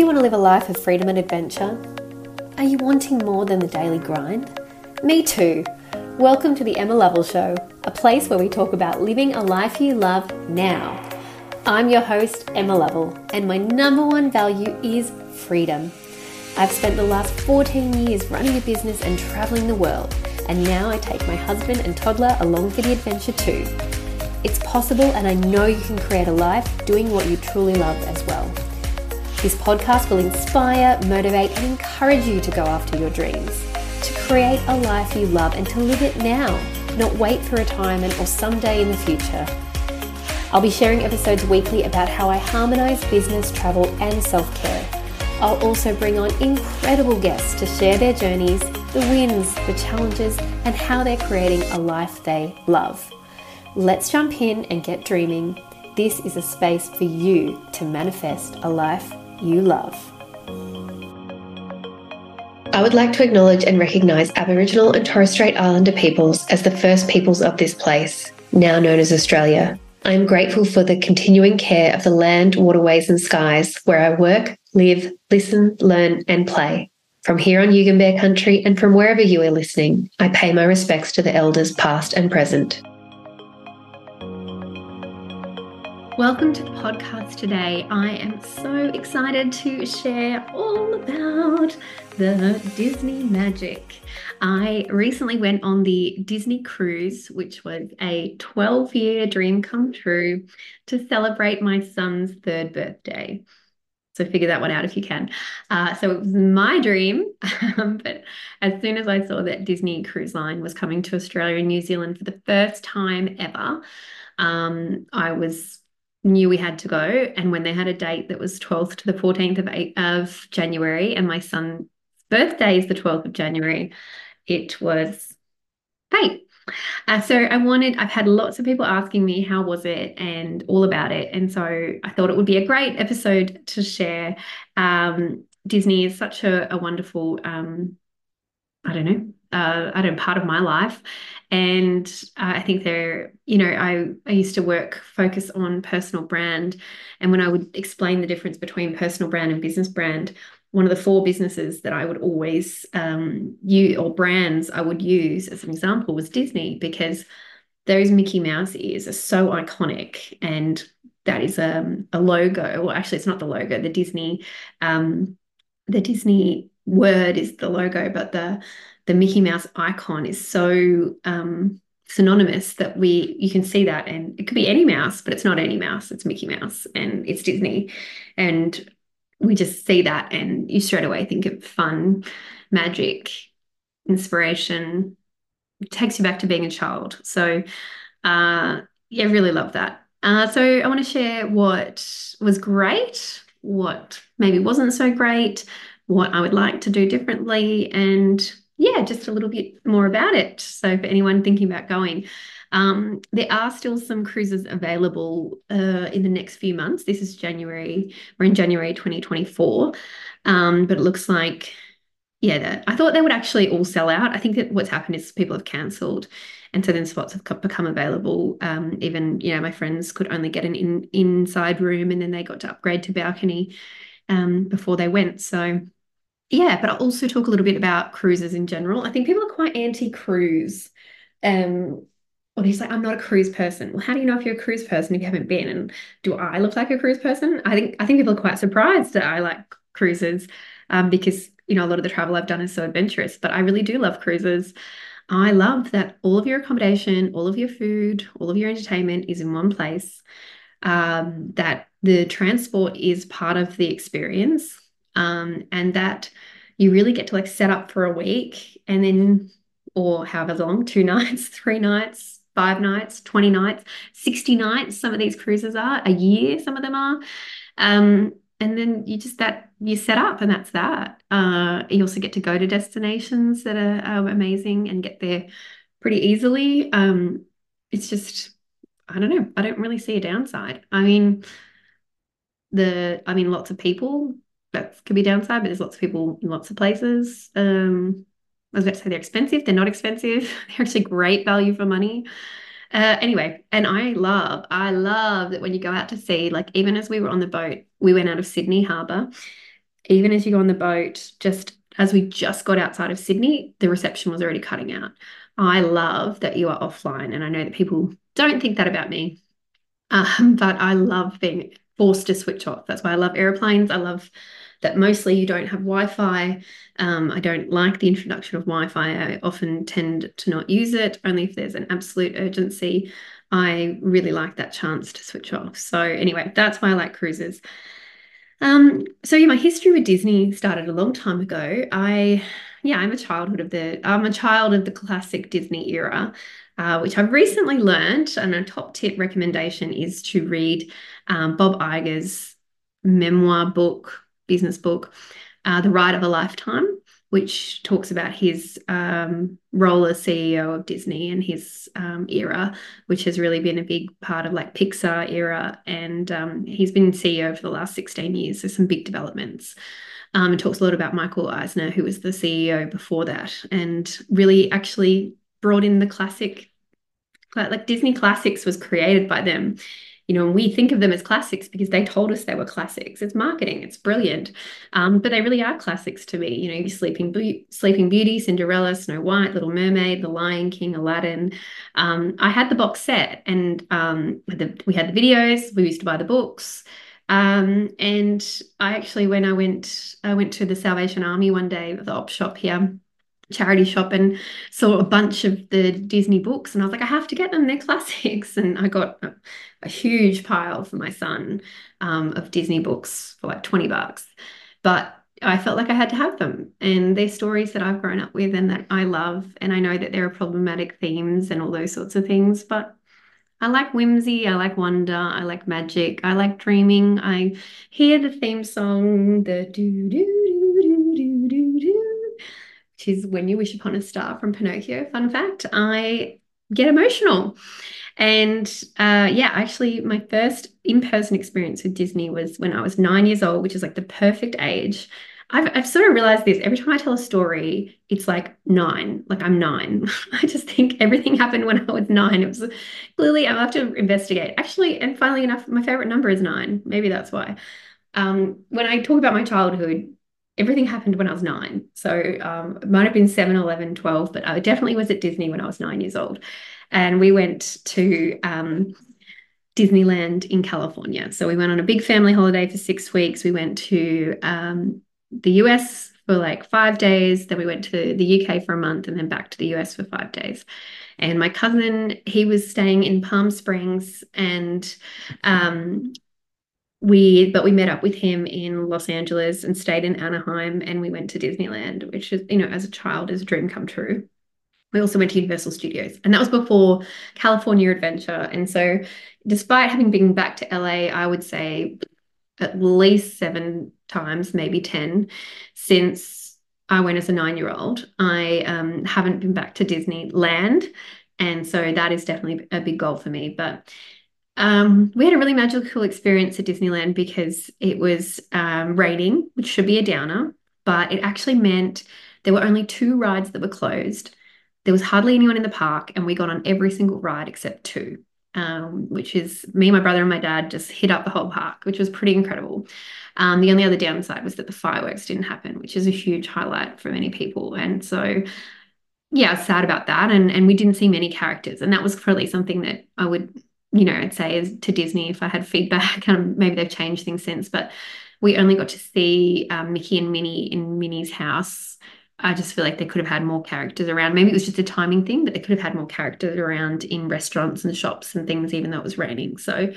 you want to live a life of freedom and adventure? Are you wanting more than the daily grind? Me too. Welcome to the Emma Lovell Show, a place where we talk about living a life you love now. I'm your host, Emma Lovell, and my number one value is freedom. I've spent the last 14 years running a business and traveling the world, and now I take my husband and toddler along for the adventure too. It's possible, and I know you can create a life doing what you truly love as well. This podcast will inspire, motivate, and encourage you to go after your dreams, to create a life you love and to live it now, not wait for retirement or someday in the future. I'll be sharing episodes weekly about how I harmonize business, travel, and self care. I'll also bring on incredible guests to share their journeys, the wins, the challenges, and how they're creating a life they love. Let's jump in and get dreaming. This is a space for you to manifest a life you love. I would like to acknowledge and recognise Aboriginal and Torres Strait Islander peoples as the first peoples of this place, now known as Australia. I am grateful for the continuing care of the land, waterways, and skies where I work, live, listen, learn, and play. From here on Yugambeh country and from wherever you are listening, I pay my respects to the elders past and present. Welcome to the podcast today. I am so excited to share all about the Disney magic. I recently went on the Disney cruise, which was a 12 year dream come true to celebrate my son's third birthday. So figure that one out if you can. Uh, so it was my dream, but as soon as I saw that Disney Cruise Line was coming to Australia and New Zealand for the first time ever, um, I was knew we had to go. And when they had a date that was 12th to the 14th of, of January, and my son's birthday is the 12th of January, it was fate. Uh, so I wanted, I've had lots of people asking me how was it and all about it. And so I thought it would be a great episode to share. Um, Disney is such a, a wonderful, um, I don't know, uh, I don't know, part of my life. And uh, I think they're, you know, I, I used to work, focus on personal brand. And when I would explain the difference between personal brand and business brand, one of the four businesses that I would always um, use or brands I would use as an example was Disney because those Mickey Mouse ears are so iconic and that is um, a logo. Well, actually, it's not the logo. The Disney, um, the Disney word is the logo, but the the Mickey Mouse icon is so um, synonymous that we you can see that, and it could be any mouse, but it's not any mouse. It's Mickey Mouse, and it's Disney, and we just see that, and you straight away think of fun, magic, inspiration. It takes you back to being a child. So, uh, yeah, really love that. Uh, so I want to share what was great, what maybe wasn't so great, what I would like to do differently, and yeah, just a little bit more about it. So for anyone thinking about going, um, there are still some cruises available uh, in the next few months. This is January. We're in January 2024, um, but it looks like yeah, I thought they would actually all sell out. I think that what's happened is people have cancelled, and so then spots have become available. Um, even you know, my friends could only get an in, inside room, and then they got to upgrade to balcony um, before they went. So yeah, but I'll also talk a little bit about cruises in general. I think people are quite anti-cruise. Um, or he's like, I'm not a cruise person. Well, how do you know if you're a cruise person if you haven't been? And do I look like a cruise person? I think I think people are quite surprised that I like cruises, um, because you know a lot of the travel I've done is so adventurous. But I really do love cruises. I love that all of your accommodation, all of your food, all of your entertainment is in one place. Um, that the transport is part of the experience um, and that you really get to like set up for a week and then or however long two nights three nights five nights 20 nights 60 nights some of these cruises are a year some of them are. Um, and then you just that you set up and that's that. Uh, you also get to go to destinations that are amazing and get there pretty easily. Um, it's just i don't know i don't really see a downside. I mean the i mean lots of people that could be downside, but there's lots of people in lots of places. Um, I was about to say they're expensive. They're not expensive. They're actually great value for money. Uh, anyway, and I love, I love that when you go out to sea, like even as we were on the boat, we went out of Sydney Harbour even as you go on the boat, just as we just got outside of Sydney, the reception was already cutting out. I love that you are offline, and I know that people don't think that about me, um, but I love being forced to switch off. That's why I love airplanes. I love that mostly you don't have Wi-Fi. Um, I don't like the introduction of Wi-Fi. I often tend to not use it, only if there's an absolute urgency. I really like that chance to switch off. So anyway, that's why I like cruises. Um, so yeah, my history with Disney started a long time ago. I, yeah, I'm a childhood of the, I'm a child of the classic Disney era, uh, which I've recently learned. And a top tip recommendation is to read um, Bob Iger's memoir book, business book, uh, The Ride of a Lifetime which talks about his um, role as CEO of Disney and his um, era, which has really been a big part of like Pixar era. And um, he's been CEO for the last 16 years. so some big developments. Um, it talks a lot about Michael Eisner, who was the CEO before that, and really actually brought in the classic, like Disney Classics was created by them you know, we think of them as classics because they told us they were classics. It's marketing, it's brilliant, um, but they really are classics to me. You know, Sleeping Be- Sleeping Beauty, Cinderella, Snow White, Little Mermaid, The Lion King, Aladdin. Um, I had the box set, and um, the, we had the videos. We used to buy the books. Um, and I actually, when I went, I went to the Salvation Army one day, the op shop here charity shop and saw a bunch of the Disney books and I was like I have to get them they're classics and I got a, a huge pile for my son um, of Disney books for like 20 bucks but I felt like I had to have them and they're stories that I've grown up with and that I love and I know that there are problematic themes and all those sorts of things but I like whimsy, I like wonder, I like magic, I like dreaming. I hear the theme song, the do do do which is When You Wish Upon a Star from Pinocchio. Fun fact, I get emotional. And uh, yeah, actually, my first in person experience with Disney was when I was nine years old, which is like the perfect age. I've, I've sort of realized this every time I tell a story, it's like nine, like I'm nine. I just think everything happened when I was nine. It was clearly, I'll have to investigate. Actually, and finally enough, my favorite number is nine. Maybe that's why. Um, when I talk about my childhood, everything happened when I was nine. So um, it might have been 7, 11, 12, but I definitely was at Disney when I was nine years old. And we went to um, Disneyland in California. So we went on a big family holiday for six weeks. We went to um, the US for like five days. Then we went to the UK for a month and then back to the US for five days. And my cousin, he was staying in Palm Springs and um, we but we met up with him in Los Angeles and stayed in Anaheim and we went to Disneyland, which is, you know, as a child is a dream come true. We also went to Universal Studios, and that was before California Adventure. And so, despite having been back to LA, I would say at least seven times, maybe 10, since I went as a nine year old. I um, haven't been back to Disneyland. And so, that is definitely a big goal for me. But um, we had a really magical experience at Disneyland because it was um, raining, which should be a downer, but it actually meant there were only two rides that were closed. There was hardly anyone in the park, and we got on every single ride except two, um, which is me, my brother, and my dad just hit up the whole park, which was pretty incredible. Um, the only other downside was that the fireworks didn't happen, which is a huge highlight for many people. And so, yeah, sad about that. And and we didn't see many characters, and that was probably something that I would you know, I'd say is to Disney if I had feedback. Um, maybe they've changed things since, but we only got to see um, Mickey and Minnie in Minnie's house. I just feel like they could have had more characters around. Maybe it was just a timing thing, but they could have had more characters around in restaurants and shops and things, even though it was raining. So,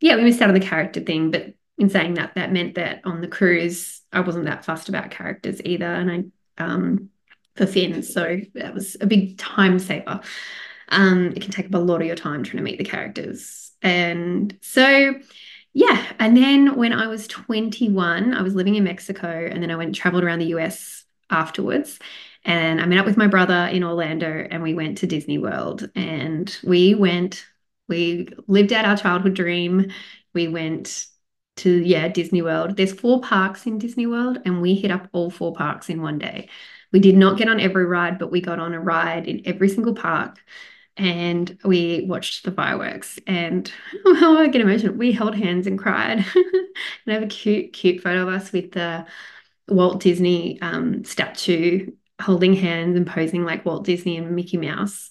yeah, we missed out on the character thing. But in saying that, that meant that on the cruise, I wasn't that fussed about characters either. And I, um, for Finn, so that was a big time saver. Um, it can take up a lot of your time trying to meet the characters. And so, yeah. And then when I was 21, I was living in Mexico and then I went traveled around the US afterwards. And I met up with my brother in Orlando and we went to Disney World and we went, we lived out our childhood dream. We went to, yeah, Disney World. There's four parks in Disney World and we hit up all four parks in one day. We did not get on every ride, but we got on a ride in every single park and we watched the fireworks and oh, I get emotional. We held hands and cried. and I have a cute, cute photo of us with the Walt Disney um, statue holding hands and posing like Walt Disney and Mickey Mouse.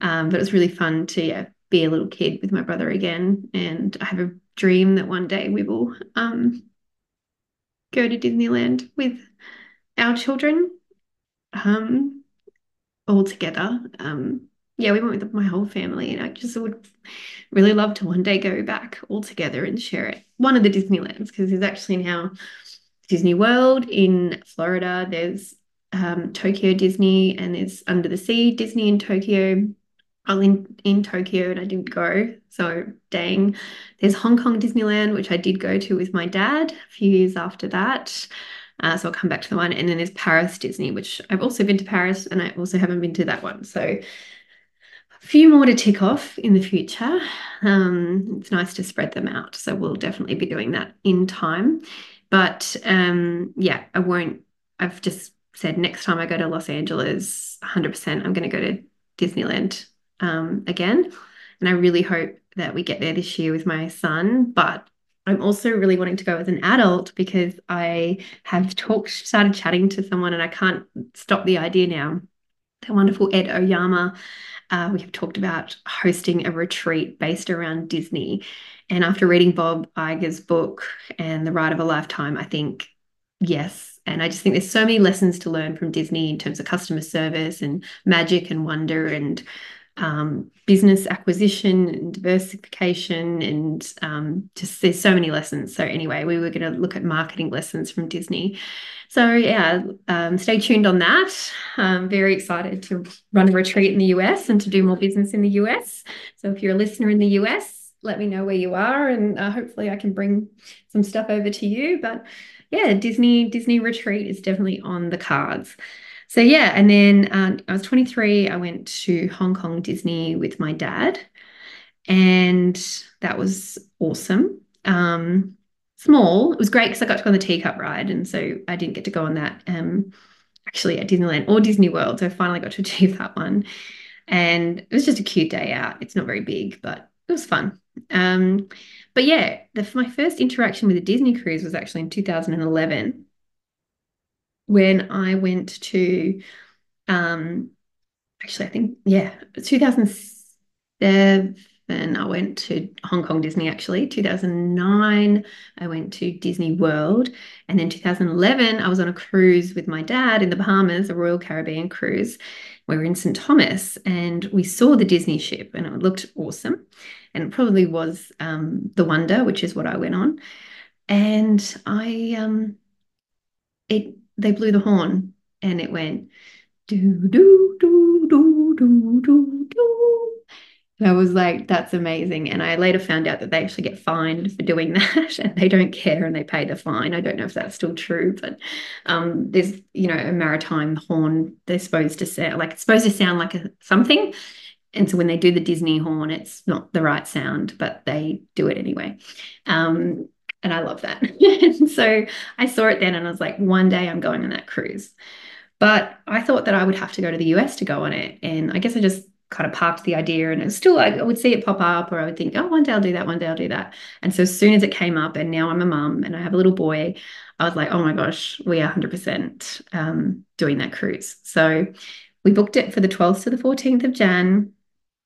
Um, but it was really fun to yeah, be a little kid with my brother again. And I have a dream that one day we will um, go to Disneyland with our children um, all together. Um, yeah, we went with my whole family, and I just would really love to one day go back all together and share it. One of the Disneylands, because there's actually now Disney World in Florida. There's um, Tokyo Disney, and there's Under the Sea Disney in Tokyo. I was in, in Tokyo and I didn't go. So dang. There's Hong Kong Disneyland, which I did go to with my dad a few years after that. Uh, so I'll come back to the one. And then there's Paris Disney, which I've also been to Paris and I also haven't been to that one. So few more to tick off in the future. Um, it's nice to spread them out. So we'll definitely be doing that in time. But um, yeah, I won't, I've just said next time I go to Los Angeles, 100%, I'm going to go to Disneyland um, again. And I really hope that we get there this year with my son. But I'm also really wanting to go as an adult because I have talked, started chatting to someone, and I can't stop the idea now. The wonderful Ed Oyama. Uh, we have talked about hosting a retreat based around Disney. And after reading Bob Iger's book and The Ride of a Lifetime, I think, yes. And I just think there's so many lessons to learn from Disney in terms of customer service and magic and wonder and um, business acquisition and diversification and um, just there's so many lessons. So anyway we were going to look at marketing lessons from disney. So yeah um, stay tuned on that. I'm very excited to run a retreat in the us and to do more business in the us so if you're a listener in the us let me know where you are and uh, hopefully i can bring some stuff over to you. But yeah disney disney retreat is definitely on the cards so yeah, and then um, I was 23. I went to Hong Kong Disney with my dad, and that was awesome. Um, small. It was great because I got to go on the teacup ride, and so I didn't get to go on that um, actually at Disneyland or Disney World. So I finally got to achieve that one, and it was just a cute day out. It's not very big, but it was fun. Um, but yeah, the, my first interaction with a Disney cruise was actually in 2011 when I went to, um, actually, I think, yeah, 2007, I went to Hong Kong Disney actually. 2009, I went to Disney World. And then 2011, I was on a cruise with my dad in the Bahamas, a Royal Caribbean cruise. We were in St. Thomas and we saw the Disney ship and it looked awesome. And it probably was um, the Wonder, which is what I went on. And I, um, it they blew the horn and it went do do do do do do do. And I was like, that's amazing. And I later found out that they actually get fined for doing that and they don't care and they pay the fine. I don't know if that's still true, but um, there's, you know, a maritime horn, they're supposed to sound like it's supposed to sound like a, something. And so when they do the Disney horn, it's not the right sound, but they do it anyway. Um, and I love that. and so I saw it then and I was like, one day I'm going on that cruise. But I thought that I would have to go to the US to go on it. And I guess I just kind of parked the idea and it's still I would see it pop up or I would think, oh, one day I'll do that, one day I'll do that. And so as soon as it came up and now I'm a mum and I have a little boy, I was like, oh my gosh, we are 100% um, doing that cruise. So we booked it for the 12th to the 14th of Jan.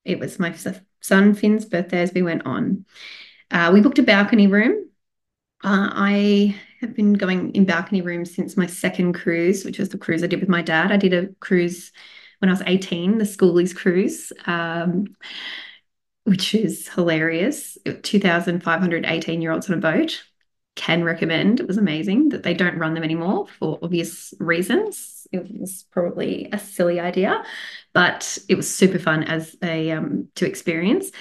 It was my son Finn's birthday as we went on. Uh, we booked a balcony room uh, I have been going in balcony rooms since my second cruise, which was the cruise I did with my dad. I did a cruise when I was 18, the Schoolies cruise, um, which is hilarious. 2,518 year olds on a boat. Can recommend. It was amazing that they don't run them anymore for obvious reasons. It was probably a silly idea, but it was super fun as a um, to experience.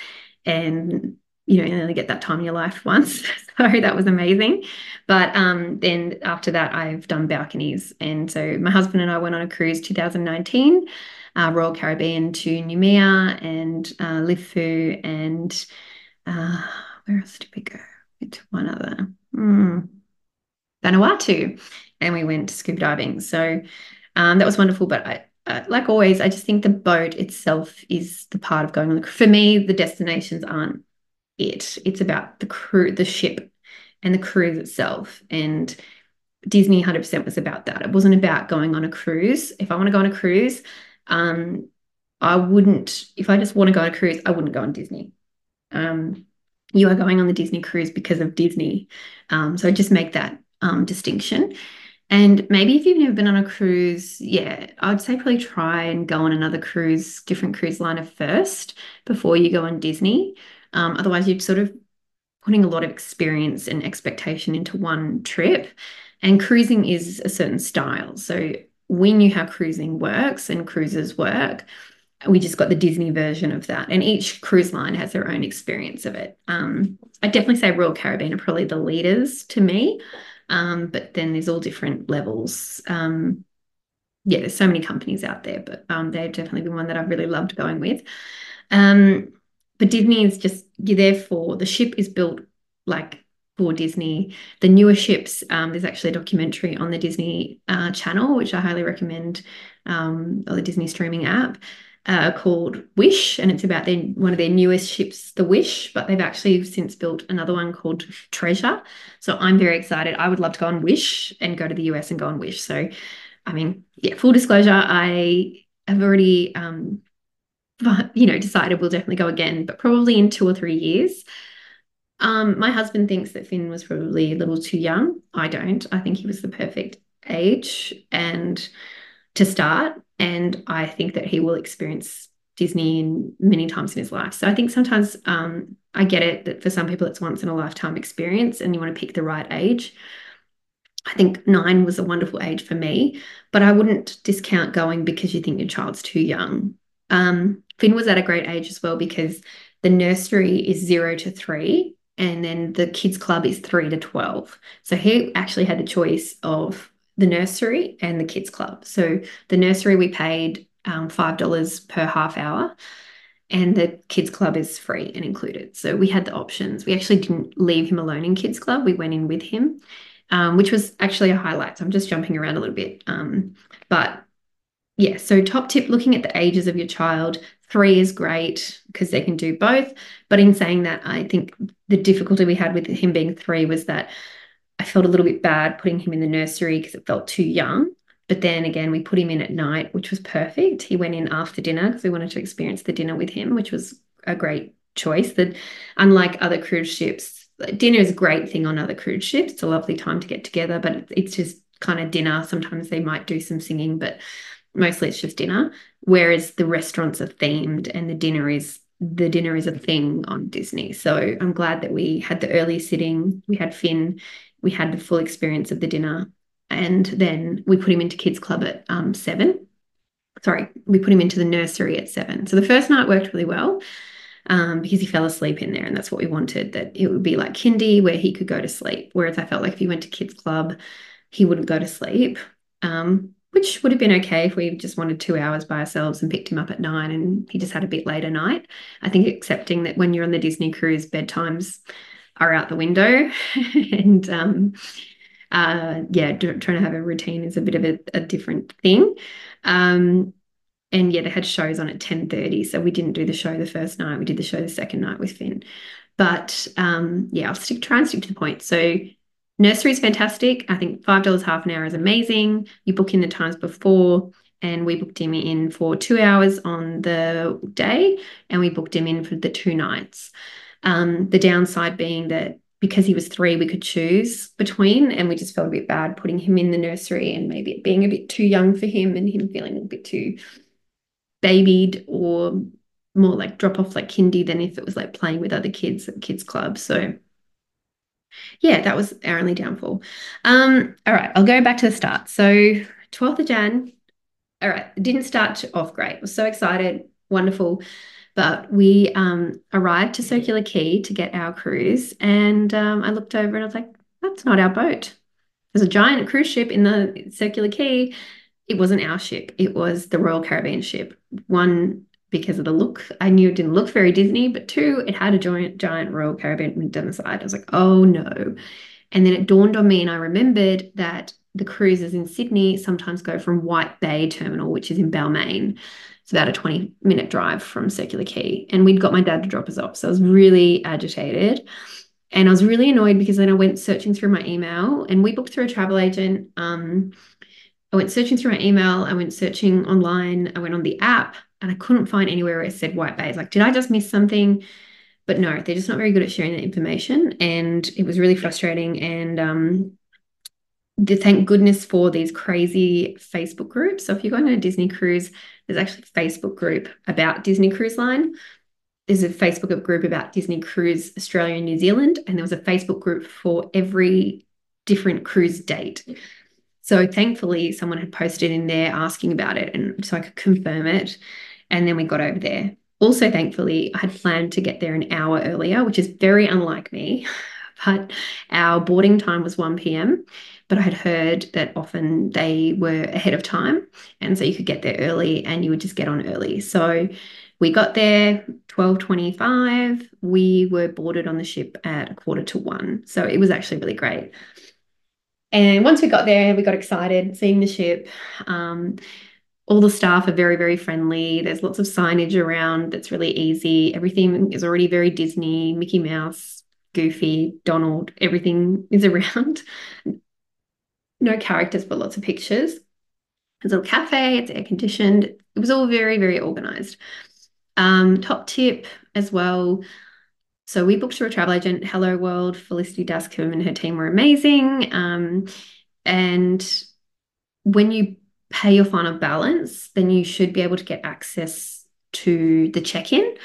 And you know, you only get that time in your life once. so that was amazing. But um, then after that, I've done balconies. And so my husband and I went on a cruise 2019, uh, Royal Caribbean to Noumea and uh, Lifou and uh, where else did we go? Went to one other. Mm, Vanuatu. And we went scuba diving. So um, that was wonderful. But I, uh, like always, I just think the boat itself is the part of going on the. For me, the destinations aren't it. It's about the crew, the ship, and the cruise itself. And Disney 100% was about that. It wasn't about going on a cruise. If I want to go on a cruise, um, I wouldn't, if I just want to go on a cruise, I wouldn't go on Disney. Um, you are going on the Disney cruise because of Disney. Um, so just make that um, distinction. And maybe if you've never been on a cruise, yeah, I'd say probably try and go on another cruise, different cruise liner first before you go on Disney. Um, otherwise, you're sort of putting a lot of experience and expectation into one trip. And cruising is a certain style. So we knew how cruising works and cruises work. We just got the Disney version of that. And each cruise line has their own experience of it. Um, I definitely say Royal Caribbean are probably the leaders to me. Um, but then there's all different levels. Um, yeah, there's so many companies out there, but um, they've definitely been one that I've really loved going with. Um, but Disney is just you're there for the ship is built like for Disney. The newer ships, um, there's actually a documentary on the Disney uh, channel, which I highly recommend, um, or the Disney streaming app. Uh, called Wish, and it's about their one of their newest ships, the Wish. But they've actually since built another one called Treasure. So I'm very excited. I would love to go on Wish and go to the US and go on Wish. So, I mean, yeah. Full disclosure, I have already, um, you know, decided we'll definitely go again, but probably in two or three years. Um, my husband thinks that Finn was probably a little too young. I don't. I think he was the perfect age and to start. And I think that he will experience Disney many times in his life. So I think sometimes um, I get it that for some people it's once in a lifetime experience and you want to pick the right age. I think nine was a wonderful age for me, but I wouldn't discount going because you think your child's too young. Um, Finn was at a great age as well because the nursery is zero to three and then the kids club is 3 to 12 so he actually had the choice of the nursery and the kids club. So the nursery we paid um, $5 per half hour and the kids club is free and included. So we had the options. We actually didn't leave him alone in kids club. We went in with him um, which was actually a highlight. So i'm just jumping around a little bit um, but yeah so top tip looking at the ages of your child Three is great because they can do both. But in saying that, I think the difficulty we had with him being three was that I felt a little bit bad putting him in the nursery because it felt too young. But then again, we put him in at night, which was perfect. He went in after dinner because we wanted to experience the dinner with him, which was a great choice. That unlike other cruise ships, dinner is a great thing on other cruise ships. It's a lovely time to get together, but it's just kind of dinner. Sometimes they might do some singing, but mostly it's just dinner. Whereas the restaurants are themed and the dinner is the dinner is a thing on Disney. So I'm glad that we had the early sitting, we had Finn, we had the full experience of the dinner, and then we put him into kids club at um, seven. Sorry, we put him into the nursery at seven. So the first night worked really well. Um, because he fell asleep in there, and that's what we wanted. That it would be like kindy, where he could go to sleep. Whereas I felt like if he went to kids club, he wouldn't go to sleep. Um, which would have been okay if we just wanted two hours by ourselves and picked him up at nine and he just had a bit later night. I think accepting that when you're on the Disney cruise, bedtimes are out the window and um, uh, yeah, trying to have a routine is a bit of a, a different thing. Um, and yeah, they had shows on at 10:30. So we didn't do the show the first night. We did the show the second night with Finn. But um, yeah, I'll stick try and stick to the point. So Nursery is fantastic. I think $5 half an hour is amazing. You book in the times before, and we booked him in for two hours on the day, and we booked him in for the two nights. Um, the downside being that because he was three, we could choose between, and we just felt a bit bad putting him in the nursery and maybe it being a bit too young for him and him feeling a bit too babied or more like drop off like kindy than if it was like playing with other kids at kids club. So yeah, that was our only downfall. Um, all right, I'll go back to the start. So 12th of Jan, all right, didn't start off great. Was so excited, wonderful. But we um, arrived to Circular Quay to get our cruise, and um, I looked over and I was like, "That's not our boat." There's a giant cruise ship in the Circular Quay. It wasn't our ship. It was the Royal Caribbean ship. One because of the look. I knew it didn't look very Disney, but two, it had a giant, giant Royal Caribbean on the side. I was like, oh no. And then it dawned on me, and I remembered that the cruises in Sydney sometimes go from White Bay Terminal, which is in Balmain. It's about a 20 minute drive from Circular Quay. And we'd got my dad to drop us off. So I was really agitated. And I was really annoyed because then I went searching through my email and we booked through a travel agent. Um, I went searching through my email, I went searching online, I went on the app, and I couldn't find anywhere where it said White Bay. Like, did I just miss something? But no, they're just not very good at sharing that information. And it was really frustrating. And um, the, thank goodness for these crazy Facebook groups. So if you're going on a Disney cruise, there's actually a Facebook group about Disney Cruise Line. There's a Facebook group about Disney Cruise Australia and New Zealand, and there was a Facebook group for every different cruise date. So thankfully, someone had posted in there asking about it, and so I could confirm it. And then we got over there. Also, thankfully, I had planned to get there an hour earlier, which is very unlike me. But our boarding time was 1 p.m. But I had heard that often they were ahead of time. And so you could get there early and you would just get on early. So we got there 12.25. We were boarded on the ship at a quarter to one. So it was actually really great. And once we got there, we got excited seeing the ship. Um, all the staff are very, very friendly. There's lots of signage around that's really easy. Everything is already very Disney, Mickey Mouse, Goofy, Donald, everything is around. No characters, but lots of pictures. There's a little cafe, it's air conditioned. It was all very, very organized. Um, top tip as well so we booked through a travel agent, Hello World. Felicity Dascombe and her team were amazing. Um, and when you pay your final balance, then you should be able to get access to the check-in.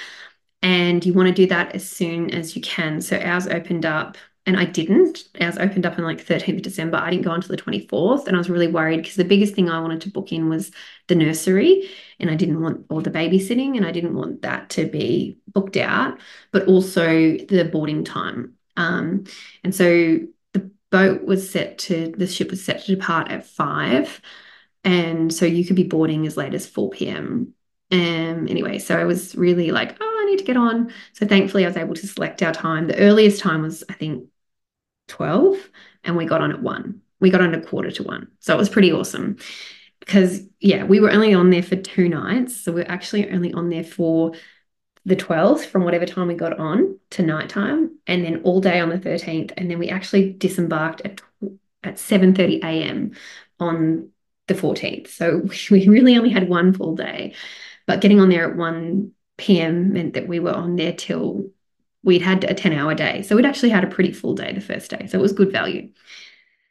And you want to do that as soon as you can. So ours opened up and I didn't. Ours opened up on like 13th of December. I didn't go until the 24th. And I was really worried because the biggest thing I wanted to book in was the nursery. And I didn't want all the babysitting and I didn't want that to be booked out, but also the boarding time. Um, and so the boat was set to, the ship was set to depart at five. And so you could be boarding as late as 4 p.m. Um, anyway, so I was really like, oh, I need to get on. So thankfully, I was able to select our time. The earliest time was, I think, 12 and we got on at one. We got on a quarter to one. So it was pretty awesome because, yeah, we were only on there for two nights. So we're actually only on there for the 12th from whatever time we got on to nighttime and then all day on the 13th. And then we actually disembarked at, at 7.30 a.m. on the 14th. So we really only had one full day. But getting on there at 1 p.m. meant that we were on there till we'd had a 10 hour day. So we'd actually had a pretty full day the first day. So it was good value.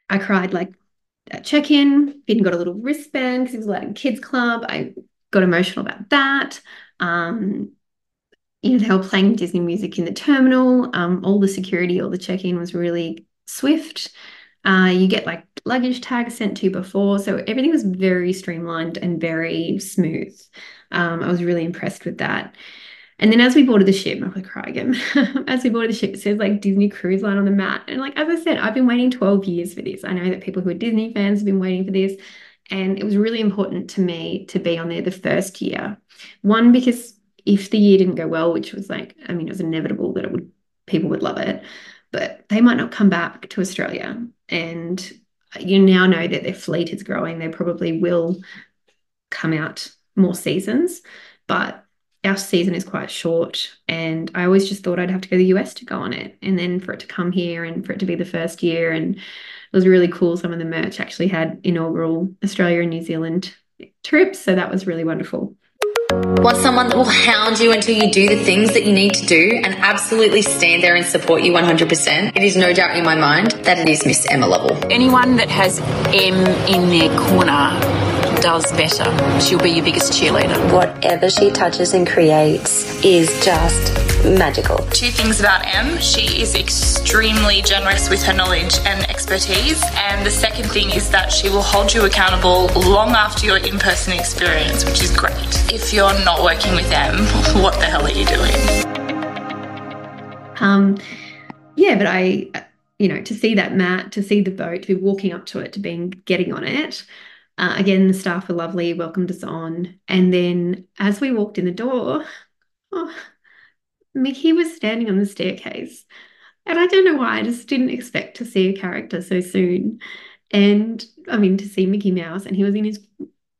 I cried like at check in, Finn got a little wristband because he was Latin Kids Club. I got emotional about that. Um, you know, they were playing Disney music in the terminal. Um, all the security, all the check in was really swift. Uh, you get like luggage tag sent to before. So everything was very streamlined and very smooth. Um, I was really impressed with that. And then as we boarded the ship, I'm gonna cry again. as we boarded the ship, it says like Disney Cruise Line on the mat. And like as I said, I've been waiting 12 years for this. I know that people who are Disney fans have been waiting for this. And it was really important to me to be on there the first year. One, because if the year didn't go well, which was like, I mean, it was inevitable that it would people would love it, but they might not come back to Australia. And you now know that their fleet is growing. They probably will come out more seasons, but our season is quite short and I always just thought I'd have to go to the US to go on it and then for it to come here and for it to be the first year and it was really cool some of the merch actually had inaugural Australia and New Zealand trips so that was really wonderful Want someone that will hound you until you do the things that you need to do and absolutely stand there and support you 100%? It is no doubt in my mind that it is Miss Emma Lovell. Anyone that has M in their corner does better, she'll be your biggest cheerleader. Whatever she touches and creates is just magical. Two things about Em she is extremely generous with her knowledge and expertise, and the second thing is that she will hold you accountable long after your in person experience, which is great. If you're not working with Em, what the hell are you doing? Um, yeah, but I, you know, to see that mat, to see the boat, to be walking up to it, to being getting on it, uh, again, the staff were lovely, welcomed us on. And then as we walked in the door, oh, Mickey was standing on the staircase. And I don't know why, I just didn't expect to see a character so soon. And I mean, to see Mickey Mouse, and he was in his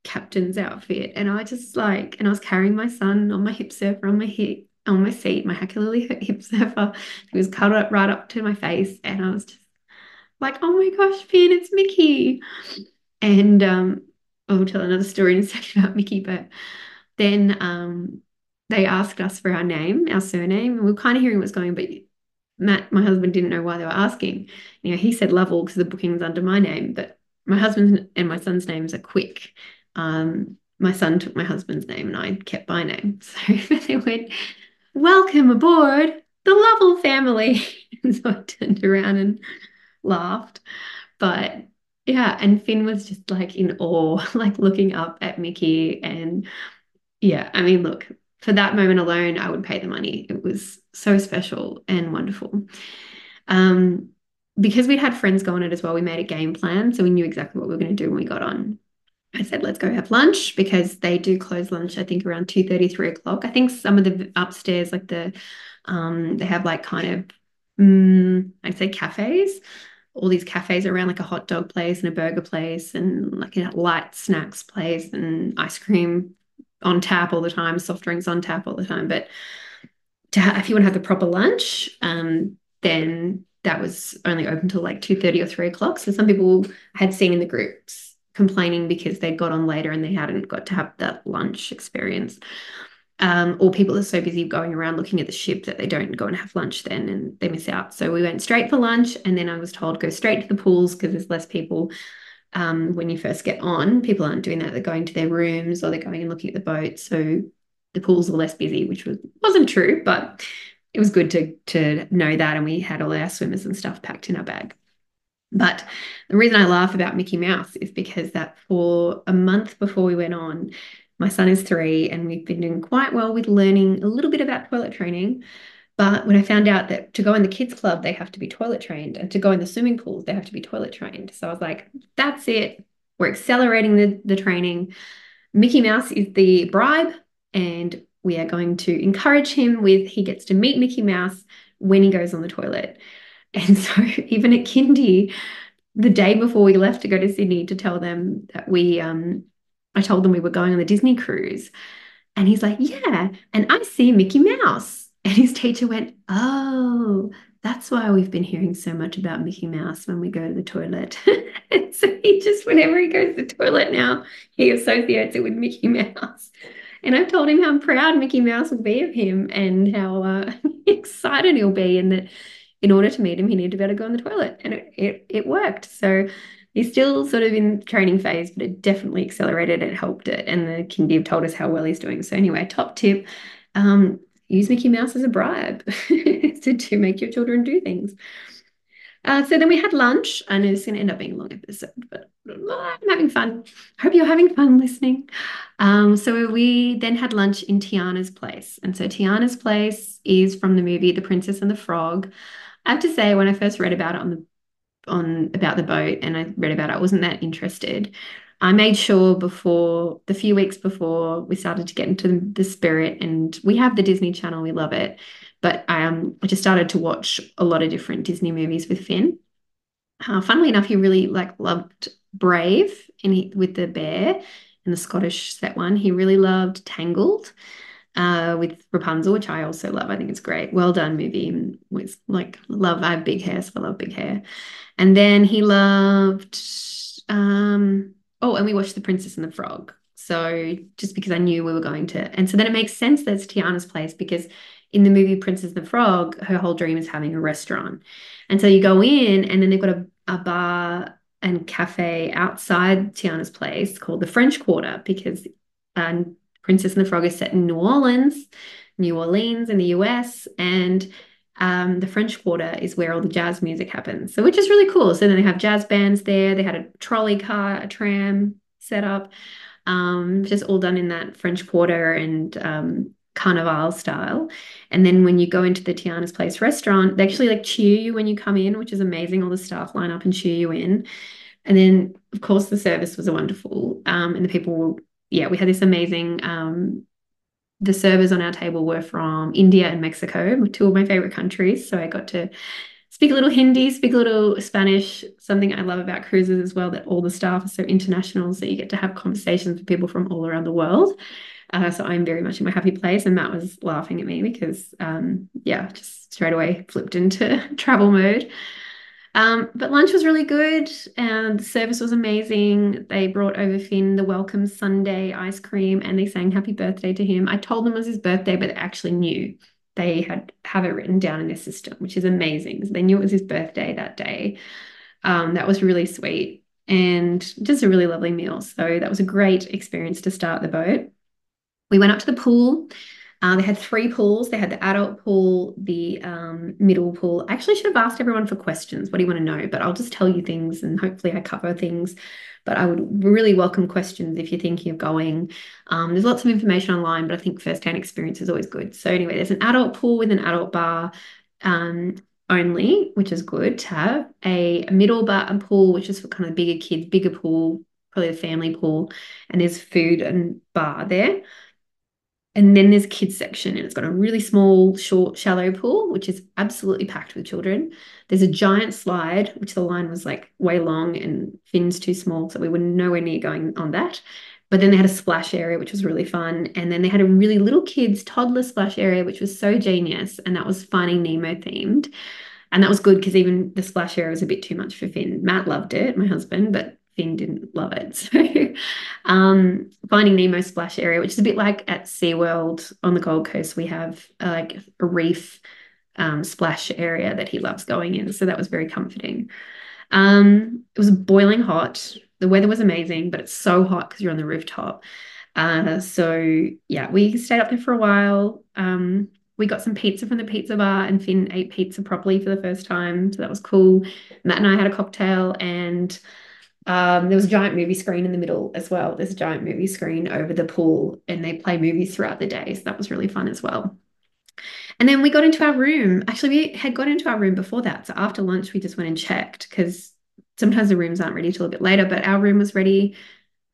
captain's outfit. And I just like, and I was carrying my son on my hip surfer on my hip on my seat, my Hakulili hip surfer. He was cuddled up right up to my face, and I was just like, "Oh my gosh, Finn, it's Mickey!" And um, I'll tell another story in a second about Mickey, but then um, they asked us for our name, our surname, and we were kind of hearing what's going, but Matt, my husband, didn't know why they were asking. You know, he said Lovell because the booking's under my name, but my husband and my son's names are Quick. Um, my son took my husband's name and I kept my name. So they went, Welcome aboard the Lovell family. and so I turned around and laughed. But yeah, and Finn was just like in awe, like looking up at Mickey. And yeah, I mean, look, for that moment alone, I would pay the money. It was so special and wonderful. Um, because we'd had friends go on it as well, we made a game plan. So we knew exactly what we were going to do when we got on. I said, let's go have lunch because they do close lunch, I think around 2 3 o'clock. I think some of the upstairs, like the, um, they have like kind of, um, I'd say cafes, all these cafes around like a hot dog place and a burger place and like a light snacks place and ice cream on tap all the time, soft drinks on tap all the time. But have, if you want to have the proper lunch, um, then that was only open till like 2.30 or 3 o'clock. So some people had seen in the groups complaining because they got on later and they hadn't got to have that lunch experience. Um, or people are so busy going around looking at the ship that they don't go and have lunch then and they miss out. So we went straight for lunch and then I was told go straight to the pools because there's less people um, when you first get on. People aren't doing that. They're going to their rooms or they're going and looking at the boat. So the pools are less busy, which was, wasn't true, but it was good to, to know that. And we had all our swimmers and stuff packed in our bag. But the reason I laugh about Mickey Mouse is because that for a month before we went on, my son is three, and we've been doing quite well with learning a little bit about toilet training. But when I found out that to go in the kids club, they have to be toilet trained, and to go in the swimming pools, they have to be toilet trained. So I was like, that's it. We're accelerating the, the training. Mickey Mouse is the bribe, and we are going to encourage him with he gets to meet Mickey Mouse when he goes on the toilet. And so even at kindy, the day before we left to go to Sydney to tell them that we um I told them we were going on the Disney cruise. And he's like, Yeah, and I see Mickey Mouse. And his teacher went, Oh, that's why we've been hearing so much about Mickey Mouse when we go to the toilet. and so he just, whenever he goes to the toilet now, he associates it with Mickey Mouse. And I've told him how proud Mickey Mouse will be of him and how uh, excited he'll be, and that in order to meet him, he needed to be able to go on the toilet. And it, it, it worked. So he's still sort of in training phase, but it definitely accelerated. It helped it. And the King kindy told us how well he's doing. So anyway, top tip. Um, use Mickey Mouse as a bribe to, to make your children do things. Uh, so then we had lunch, and it's going to end up being a long episode, but I'm having fun. Hope you're having fun listening. Um, so we then had lunch in Tiana's place, and so Tiana's place is from the movie The Princess and the Frog. I have to say, when I first read about it on the on about the boat, and I read about it, I wasn't that interested. I made sure before the few weeks before we started to get into the spirit, and we have the Disney Channel, we love it. But um, I just started to watch a lot of different Disney movies with Finn. Uh, funnily enough, he really like loved Brave and he, with the bear and the Scottish set one. He really loved Tangled uh, with Rapunzel, which I also love. I think it's great. Well done movie. With like love. I have big hair, so I love big hair. And then he loved um, oh, and we watched The Princess and the Frog. So just because I knew we were going to, and so then it makes sense that it's Tiana's place because in the movie Princess and the Frog, her whole dream is having a restaurant. And so you go in, and then they've got a, a bar and cafe outside Tiana's place called the French Quarter because um, Princess and the Frog is set in New Orleans, New Orleans in the US. And um, the French Quarter is where all the jazz music happens. So, which is really cool. So then they have jazz bands there. They had a trolley car, a tram set up, um, just all done in that French Quarter and um, Carnival style. And then when you go into the Tiana's Place restaurant, they actually like cheer you when you come in, which is amazing. All the staff line up and cheer you in. And then, of course, the service was wonderful. Um, and the people yeah, we had this amazing um, the servers on our table were from India and Mexico, two of my favorite countries. So I got to speak a little Hindi, speak a little Spanish. Something I love about cruises as well that all the staff are so international, so you get to have conversations with people from all around the world. Uh, so I'm very much in my happy place. And Matt was laughing at me because, um, yeah, just straight away flipped into travel mode. Um, but lunch was really good and the service was amazing. They brought over Finn the welcome sundae ice cream and they sang happy birthday to him. I told them it was his birthday, but they actually knew. They had have it written down in their system, which is amazing. So they knew it was his birthday that day. Um, that was really sweet and just a really lovely meal. So that was a great experience to start the boat. We went up to the pool. Uh, they had three pools. They had the adult pool, the um, middle pool. I actually should have asked everyone for questions. What do you want to know? But I'll just tell you things and hopefully I cover things. But I would really welcome questions if you're thinking of going. Um, there's lots of information online, but I think first-hand experience is always good. So anyway, there's an adult pool with an adult bar. Um, only, which is good to have a, a middle bar and pool, which is for kind of bigger kids, bigger pool, probably a family pool, and there's food and bar there. And then there's kids section, and it's got a really small, short, shallow pool, which is absolutely packed with children. There's a giant slide, which the line was like way long and Finn's too small, so we were nowhere near going on that. But then they had a splash area, which was really fun. And then they had a really little kids toddler splash area, which was so genius. And that was Finding Nemo themed. And that was good because even the splash area was a bit too much for Finn. Matt loved it, my husband, but Finn didn't love it. So, um, Finding Nemo splash area, which is a bit like at SeaWorld on the Gold Coast, we have uh, like a reef um, splash area that he loves going in. So that was very comforting. Um, it was boiling hot. The weather was amazing, but it's so hot because you're on the rooftop. Uh, so yeah, we stayed up there for a while. Um, we got some pizza from the pizza bar, and Finn ate pizza properly for the first time. So that was cool. Matt and I had a cocktail, and um, there was a giant movie screen in the middle as well. There's a giant movie screen over the pool, and they play movies throughout the day. So that was really fun as well. And then we got into our room. Actually, we had got into our room before that. So after lunch, we just went and checked because sometimes the rooms aren't ready till a bit later, but our room was ready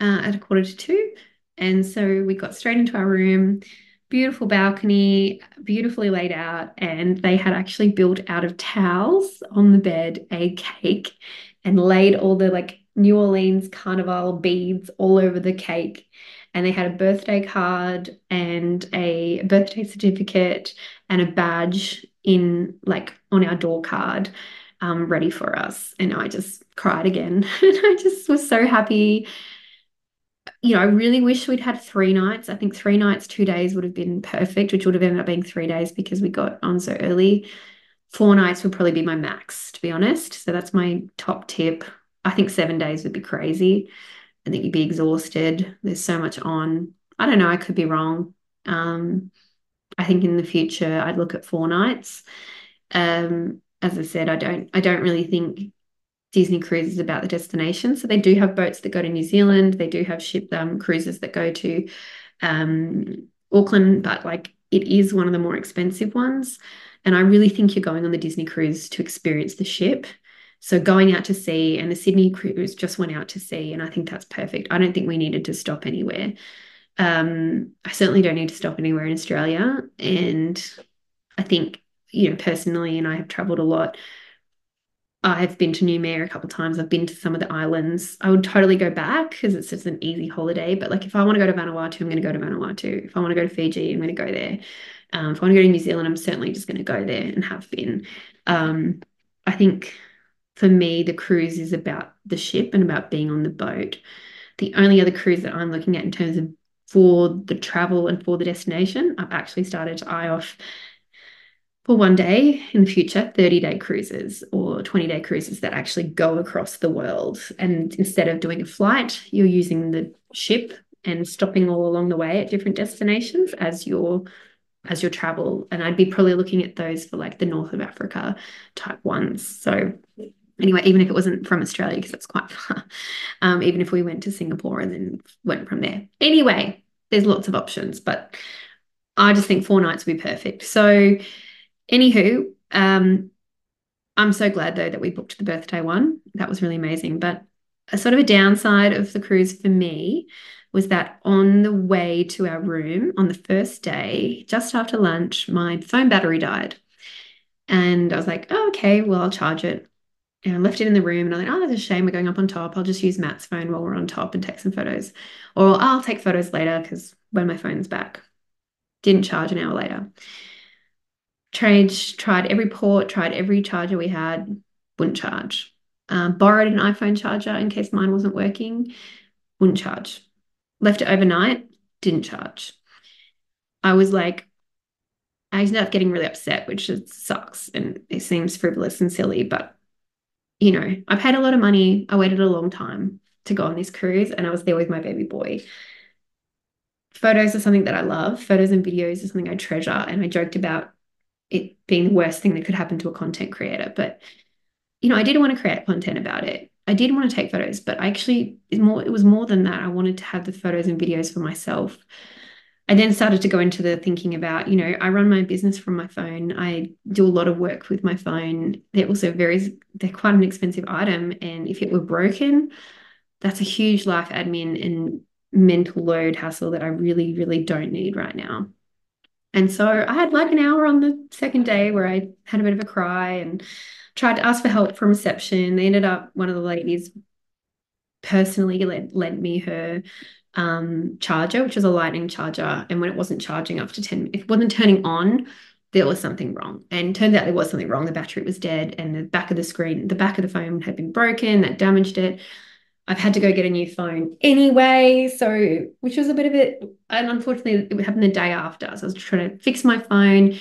uh, at a quarter to two. And so we got straight into our room, beautiful balcony, beautifully laid out. And they had actually built out of towels on the bed a cake and laid all the like New Orleans carnival beads all over the cake. And they had a birthday card and a birthday certificate and a badge in like on our door card um, ready for us. And I just cried again. and I just was so happy. You know, I really wish we'd had three nights. I think three nights, two days would have been perfect, which would have ended up being three days because we got on so early. Four nights would probably be my max, to be honest. So that's my top tip. I think seven days would be crazy. I think you'd be exhausted. There's so much on. I don't know. I could be wrong. Um, I think in the future I'd look at four nights. Um, as I said, I don't. I don't really think Disney Cruise is about the destination. So they do have boats that go to New Zealand. They do have ship um, cruises that go to um, Auckland, but like it is one of the more expensive ones. And I really think you're going on the Disney Cruise to experience the ship so going out to sea, and the Sydney cruise just went out to sea, and I think that's perfect. I don't think we needed to stop anywhere. Um, I certainly don't need to stop anywhere in Australia, and I think you know personally, and I have travelled a lot. I've been to Noumea a couple of times. I've been to some of the islands. I would totally go back because it's just an easy holiday. But like if I want to go to Vanuatu, I'm going to go to Vanuatu. If I want to go to Fiji, I'm going to go there. Um, if I want to go to New Zealand, I'm certainly just going to go there and have been. Um, I think for me, the cruise is about the ship and about being on the boat. The only other cruise that I'm looking at in terms of for the travel and for the destination, I've actually started to eye off for one day in the future 30 day cruises or 20 day cruises that actually go across the world. And instead of doing a flight, you're using the ship and stopping all along the way at different destinations as your as your travel and I'd be probably looking at those for like the north of Africa type ones so anyway, even if it wasn't from Australia, because it's quite far, um, even if we went to Singapore and then went from there. Anyway, there's lots of options, but I just think four nights would be perfect. So, anywho, um, I'm so glad though that we booked the birthday one. That was really amazing. But a sort of a downside of the cruise for me was that on the way to our room on the first day, just after lunch, my phone battery died. And I was like, oh, okay, well, I'll charge it. And I left it in the room and I like, oh, that's a shame. We're going up on top. I'll just use Matt's phone while we're on top and take some photos. Or I'll take photos later because when my phone's back. Didn't charge an hour later. Tried, tried every port, tried every charger we had, wouldn't charge. Um, borrowed an iPhone charger in case mine wasn't working, wouldn't charge. Left it overnight, didn't charge. I was like, I ended up getting really upset, which sucks and it seems frivolous and silly, but you know, I paid a lot of money. I waited a long time to go on this cruise and I was there with my baby boy. Photos are something that I love. Photos and videos are something I treasure. And I joked about it being the worst thing that could happen to a content creator. But, you know, I didn't want to create content about it. I did want to take photos, but I actually, more, it was more than that. I wanted to have the photos and videos for myself. I then started to go into the thinking about, you know, I run my business from my phone. I do a lot of work with my phone. They're also very, they're quite an expensive item. And if it were broken, that's a huge life admin and mental load hassle that I really, really don't need right now. And so I had like an hour on the second day where I had a bit of a cry and tried to ask for help from reception. They ended up, one of the ladies personally lent, lent me her um, charger, which was a lightning charger. And when it wasn't charging after 10, if it wasn't turning on, there was something wrong. And turns out there was something wrong. The battery was dead and the back of the screen, the back of the phone had been broken, that damaged it. I've had to go get a new phone anyway. So, which was a bit of it. And unfortunately, it happened the day after. So I was trying to fix my phone.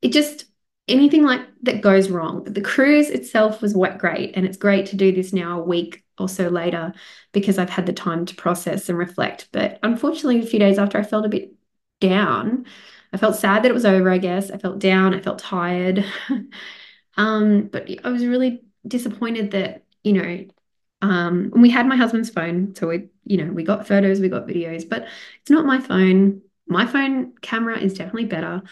It just, anything like that goes wrong. The cruise itself was what great. And it's great to do this now a week or so later because I've had the time to process and reflect. But unfortunately, a few days after, I felt a bit down. I felt sad that it was over, I guess. I felt down. I felt tired. um, but I was really disappointed that, you know, um, we had my husband's phone. So we, you know, we got photos, we got videos, but it's not my phone. My phone camera is definitely better.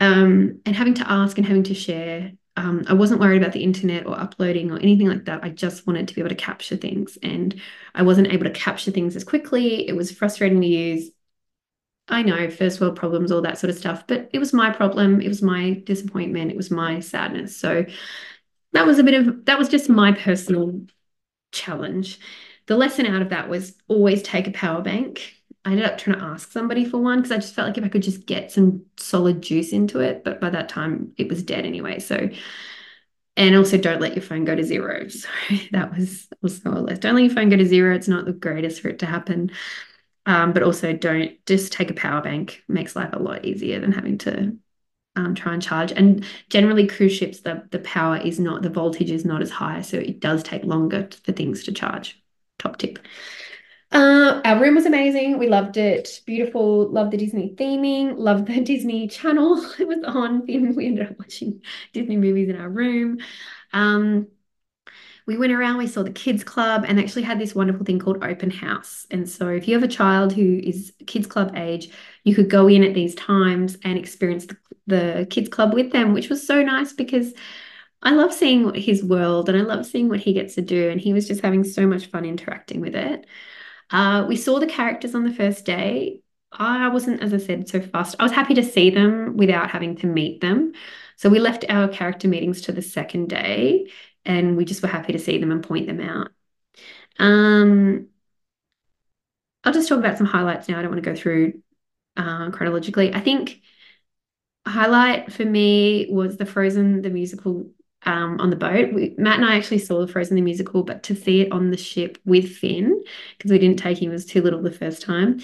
Um, and having to ask and having to share um, I wasn't worried about the internet or uploading or anything like that. I just wanted to be able to capture things, and I wasn't able to capture things as quickly. It was frustrating to use. I know first world problems, all that sort of stuff, but it was my problem. It was my disappointment. It was my sadness. So that was a bit of that was just my personal challenge. The lesson out of that was always take a power bank. I ended up trying to ask somebody for one because I just felt like if I could just get some solid juice into it, but by that time it was dead anyway. So, and also don't let your phone go to zero. So that was also a list. Don't let your phone go to zero. It's not the greatest for it to happen. Um, but also don't just take a power bank. Makes life a lot easier than having to um, try and charge. And generally, cruise ships, the the power is not the voltage is not as high, so it does take longer for things to charge. Top tip. Uh, our room was amazing. We loved it. Beautiful. Loved the Disney theming. Loved the Disney Channel. It was on. We ended up watching Disney movies in our room. Um, we went around, we saw the kids club and actually had this wonderful thing called open house. And so if you have a child who is kids club age, you could go in at these times and experience the, the kids club with them, which was so nice because I love seeing his world and I love seeing what he gets to do. And he was just having so much fun interacting with it. Uh, we saw the characters on the first day. I wasn't, as I said, so fast. I was happy to see them without having to meet them. So we left our character meetings to the second day and we just were happy to see them and point them out. Um, I'll just talk about some highlights now. I don't want to go through uh, chronologically. I think highlight for me was the Frozen the musical um, on the boat. We, Matt and I actually saw the Frozen the musical, but to see it on the ship with Finn, because we didn't take him, was too little the first time.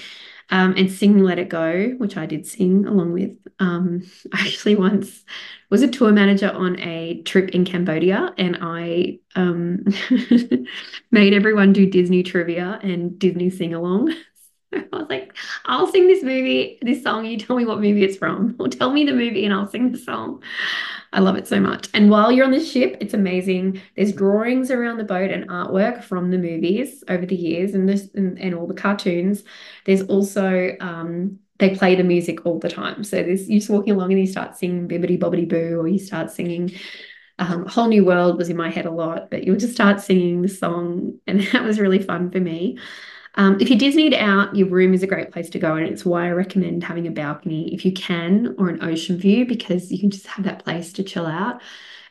Um, and sing Let It Go, which I did sing along with. Um, I actually once was a tour manager on a trip in Cambodia, and I um, made everyone do Disney trivia and Disney sing along. I was like, I'll sing this movie, this song. You tell me what movie it's from, or tell me the movie, and I'll sing the song. I love it so much. And while you're on the ship, it's amazing. There's drawings around the boat and artwork from the movies over the years and this and, and all the cartoons. There's also um, they play the music all the time. So this you're just walking along and you start singing Bibbidi Bobbidi Boo, or you start singing um, Whole New World was in my head a lot, but you'll just start singing the song, and that was really fun for me. Um, if you're Disneyed out, your room is a great place to go, and it's why I recommend having a balcony if you can, or an ocean view, because you can just have that place to chill out.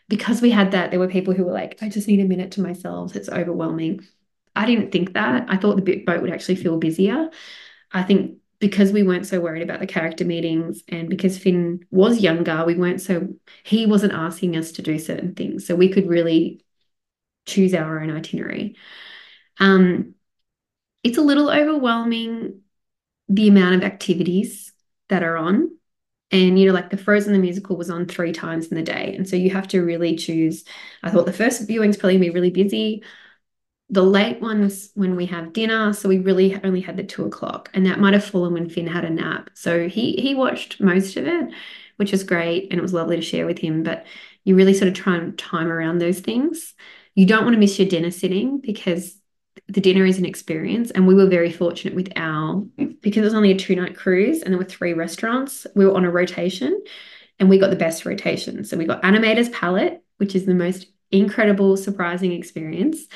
Because we had that, there were people who were like, I just need a minute to myself. It's overwhelming. I didn't think that. I thought the boat would actually feel busier. I think because we weren't so worried about the character meetings and because Finn was younger, we weren't so, he wasn't asking us to do certain things. So we could really choose our own itinerary. Um, it's a little overwhelming the amount of activities that are on. And, you know, like the Frozen the musical was on three times in the day. And so you have to really choose. I thought the first viewing's probably to be really busy. The late ones when we have dinner. So we really only had the two o'clock. And that might have fallen when Finn had a nap. So he he watched most of it, which was great. And it was lovely to share with him. But you really sort of try and time around those things. You don't want to miss your dinner sitting because the dinner is an experience. And we were very fortunate with our, because it was only a two night cruise and there were three restaurants, we were on a rotation and we got the best rotation. So we got Animator's Palate, which is the most incredible, surprising experience.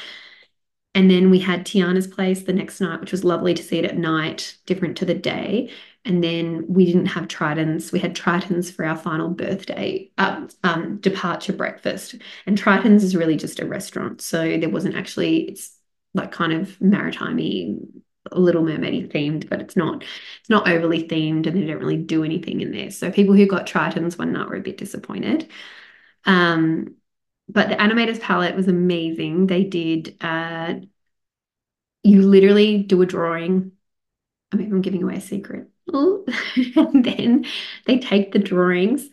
And then we had Tiana's Place the next night, which was lovely to see it at night, different to the day. And then we didn't have Tritons. We had Tritons for our final birthday um, um, departure breakfast. And Tritons is really just a restaurant. So there wasn't actually, it's like kind of maritimey a Little Mermaid themed, but it's not it's not overly themed, and they don't really do anything in there. So people who got Tritons one night were a bit disappointed. Um, but the animators palate was amazing. They did uh, you literally do a drawing. I mean, I'm giving away a secret. and then they take the drawings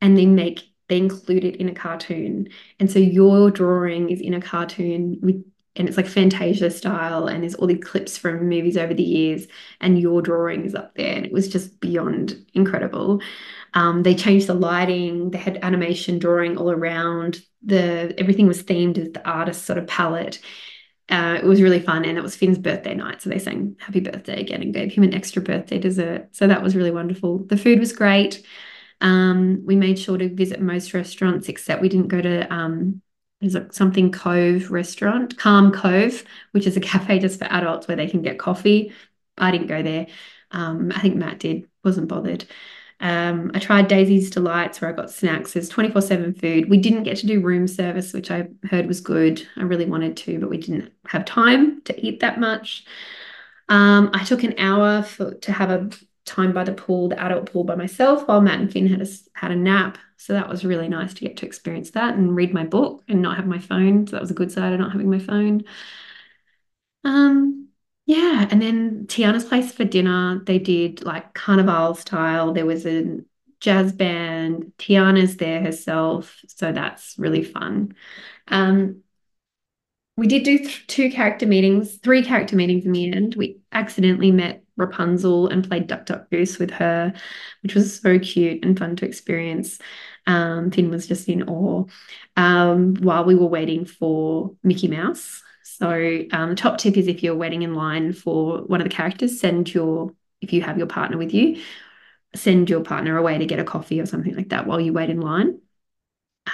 and they make they include it in a cartoon. And so your drawing is in a cartoon with and it's like Fantasia style, and there's all these clips from movies over the years, and your drawing is up there, and it was just beyond incredible. Um, they changed the lighting, they had animation drawing all around. The everything was themed as the artist sort of palette. Uh, it was really fun, and it was Finn's birthday night, so they sang "Happy Birthday" again and gave him an extra birthday dessert. So that was really wonderful. The food was great. Um, we made sure to visit most restaurants, except we didn't go to um, there's a, something Cove restaurant, Calm Cove, which is a cafe just for adults where they can get coffee. I didn't go there. Um, I think Matt did, wasn't bothered. Um, I tried Daisy's De-Lites where I got snacks. There's 24 7 food. We didn't get to do room service, which I heard was good. I really wanted to, but we didn't have time to eat that much. Um, I took an hour for, to have a time by the pool, the adult pool by myself, while Matt and Finn had a, had a nap. So that was really nice to get to experience that and read my book and not have my phone. So that was a good side of not having my phone. Um, yeah, and then Tiana's place for dinner, they did like carnival style. There was a jazz band. Tiana's there herself, so that's really fun. Um, we did do th- two character meetings, three character meetings in the end. We accidentally met Rapunzel and played Duck Duck Goose with her, which was so cute and fun to experience. Um, Finn was just in awe um, while we were waiting for Mickey Mouse. So, um, top tip is if you're waiting in line for one of the characters, send your, if you have your partner with you, send your partner away to get a coffee or something like that while you wait in line.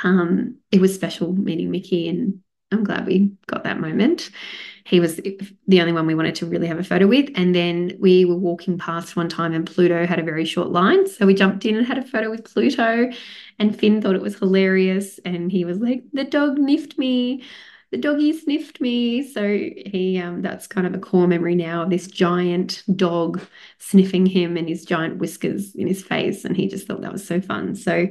Um, it was special meeting Mickey, and I'm glad we got that moment he was the only one we wanted to really have a photo with. And then we were walking past one time and Pluto had a very short line. So we jumped in and had a photo with Pluto. And Finn thought it was hilarious. And he was like, the dog sniffed me. The doggy sniffed me. So he um, that's kind of a core memory now of this giant dog sniffing him and his giant whiskers in his face. And he just thought that was so fun. So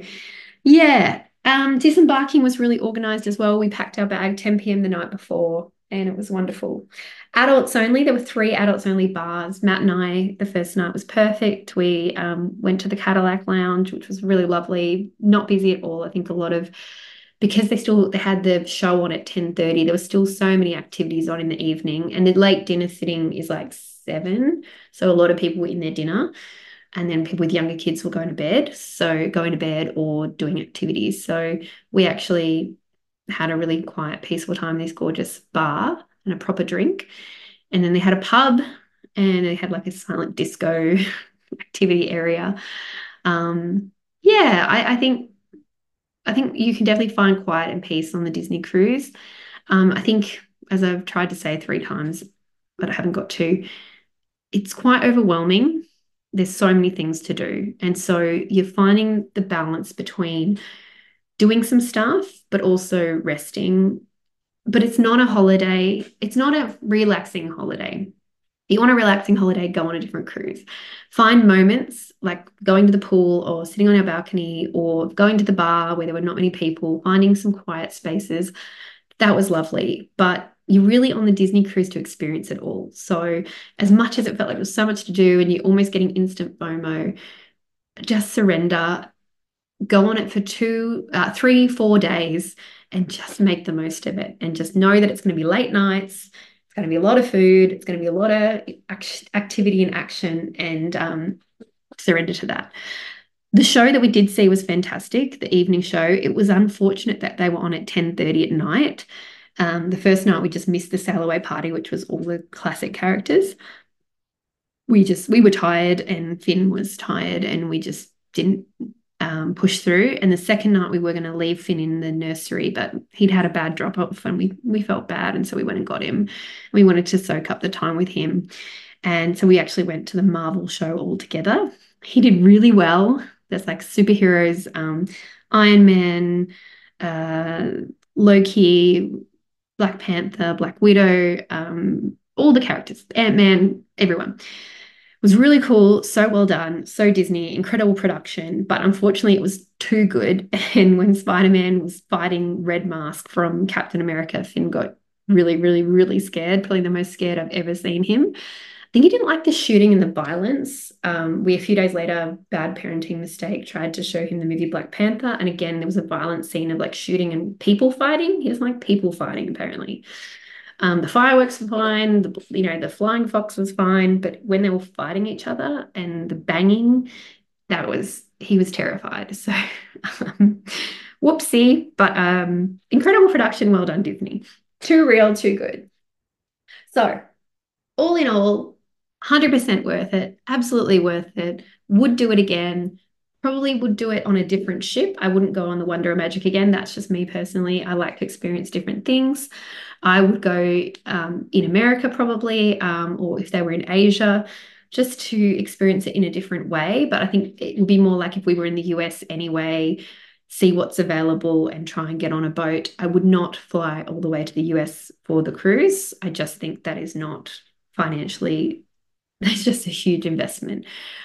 yeah, um, disembarking was really organized as well. We packed our bag 10 p.m. the night before and it was wonderful. Adults only, there were three adults only bars. Matt and I, the first night was perfect. We um, went to the Cadillac Lounge, which was really lovely, not busy at all. I think a lot of because they still they had the show on at 10:30 there were still so many activities on in the evening and the late dinner sitting is like 7 so a lot of people were in their dinner and then people with younger kids were going to bed so going to bed or doing activities so we actually had a really quiet, peaceful time in this gorgeous bar and a proper drink. And then they had a pub and they had like a silent disco activity area. Um, yeah, I, I, think I think you can definitely find quiet and peace on the Disney cruise. Um, I think, as I've tried to say three times, but I haven't got to. It's quite overwhelming. There's so many things to do. And so you're finding the balance between doing some stuff, but also resting. But it's not a holiday, it's not a relaxing holiday. If you want a relaxing holiday, go on a different cruise. Find moments like going to the pool or sitting on our balcony or going to the bar where there were not many people, finding some quiet spaces. That was lovely. But you're really on the Disney cruise to experience it all. So, as much as it felt like there was so much to do and you're almost getting instant FOMO, just surrender, go on it for two, uh, three, four days, and just make the most of it. And just know that it's going to be late nights. It's going to be a lot of food. It's going to be a lot of activity and action, and um, surrender to that. The show that we did see was fantastic. The evening show. It was unfortunate that they were on at ten thirty at night um, the first night we just missed the sail away party, which was all the classic characters. We just we were tired and Finn was tired and we just didn't um, push through. And the second night we were going to leave Finn in the nursery, but he'd had a bad drop off and we we felt bad, and so we went and got him. We wanted to soak up the time with him, and so we actually went to the Marvel show all together. He did really well. There's like superheroes, um, Iron Man, uh, Loki, Black Panther, Black Widow, um, all the characters, Ant Man, everyone. It was really cool, so well done, so Disney, incredible production. But unfortunately, it was too good. And when Spider Man was fighting Red Mask from Captain America, Finn got really, really, really scared. Probably the most scared I've ever seen him think he didn't like the shooting and the violence. Um, we, a few days later, bad parenting mistake, tried to show him the movie Black Panther. And again, there was a violent scene of like shooting and people fighting. He doesn't like people fighting, apparently. Um, the fireworks were fine. The, you know, the flying fox was fine. But when they were fighting each other and the banging, that was, he was terrified. So, um, whoopsie. But um, incredible production. Well done, Disney. Too real, too good. So, all in all, 100% worth it, absolutely worth it. Would do it again. Probably would do it on a different ship. I wouldn't go on the Wonder of Magic again. That's just me personally. I like to experience different things. I would go um, in America probably, um, or if they were in Asia, just to experience it in a different way. But I think it would be more like if we were in the US anyway, see what's available and try and get on a boat. I would not fly all the way to the US for the cruise. I just think that is not financially it's just a huge investment.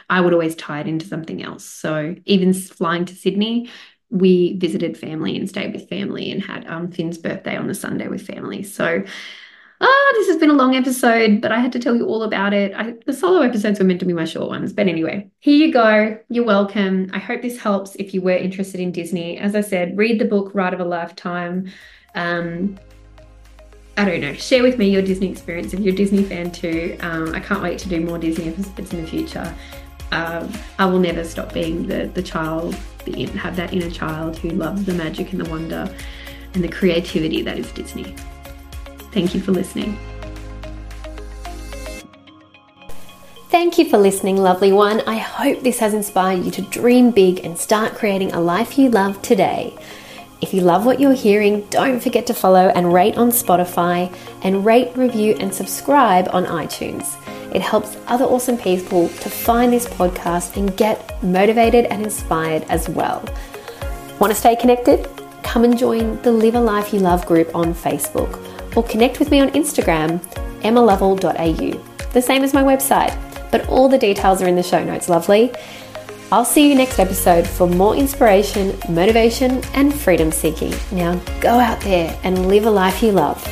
I would always tie it into something else. So even flying to Sydney, we visited family and stayed with family and had um, Finn's birthday on the Sunday with family. So ah, this has been a long episode, but I had to tell you all about it. I, the solo episodes were meant to be my short ones, but anyway, here you go. You're welcome. I hope this helps if you were interested in Disney. As I said, read the book Ride of a Lifetime. Um, I don't know, share with me your Disney experience if you're a Disney fan too. Um, I can't wait to do more Disney episodes in the future. Um, I will never stop being the, the child, the, have that inner child who loves the magic and the wonder and the creativity that is Disney. Thank you for listening. Thank you for listening, lovely one. I hope this has inspired you to dream big and start creating a life you love today. If you love what you're hearing, don't forget to follow and rate on Spotify and rate, review, and subscribe on iTunes. It helps other awesome people to find this podcast and get motivated and inspired as well. Want to stay connected? Come and join the Live a Life You Love group on Facebook or connect with me on Instagram, emmalovell.au. The same as my website, but all the details are in the show notes, lovely. I'll see you next episode for more inspiration, motivation, and freedom seeking. Now go out there and live a life you love.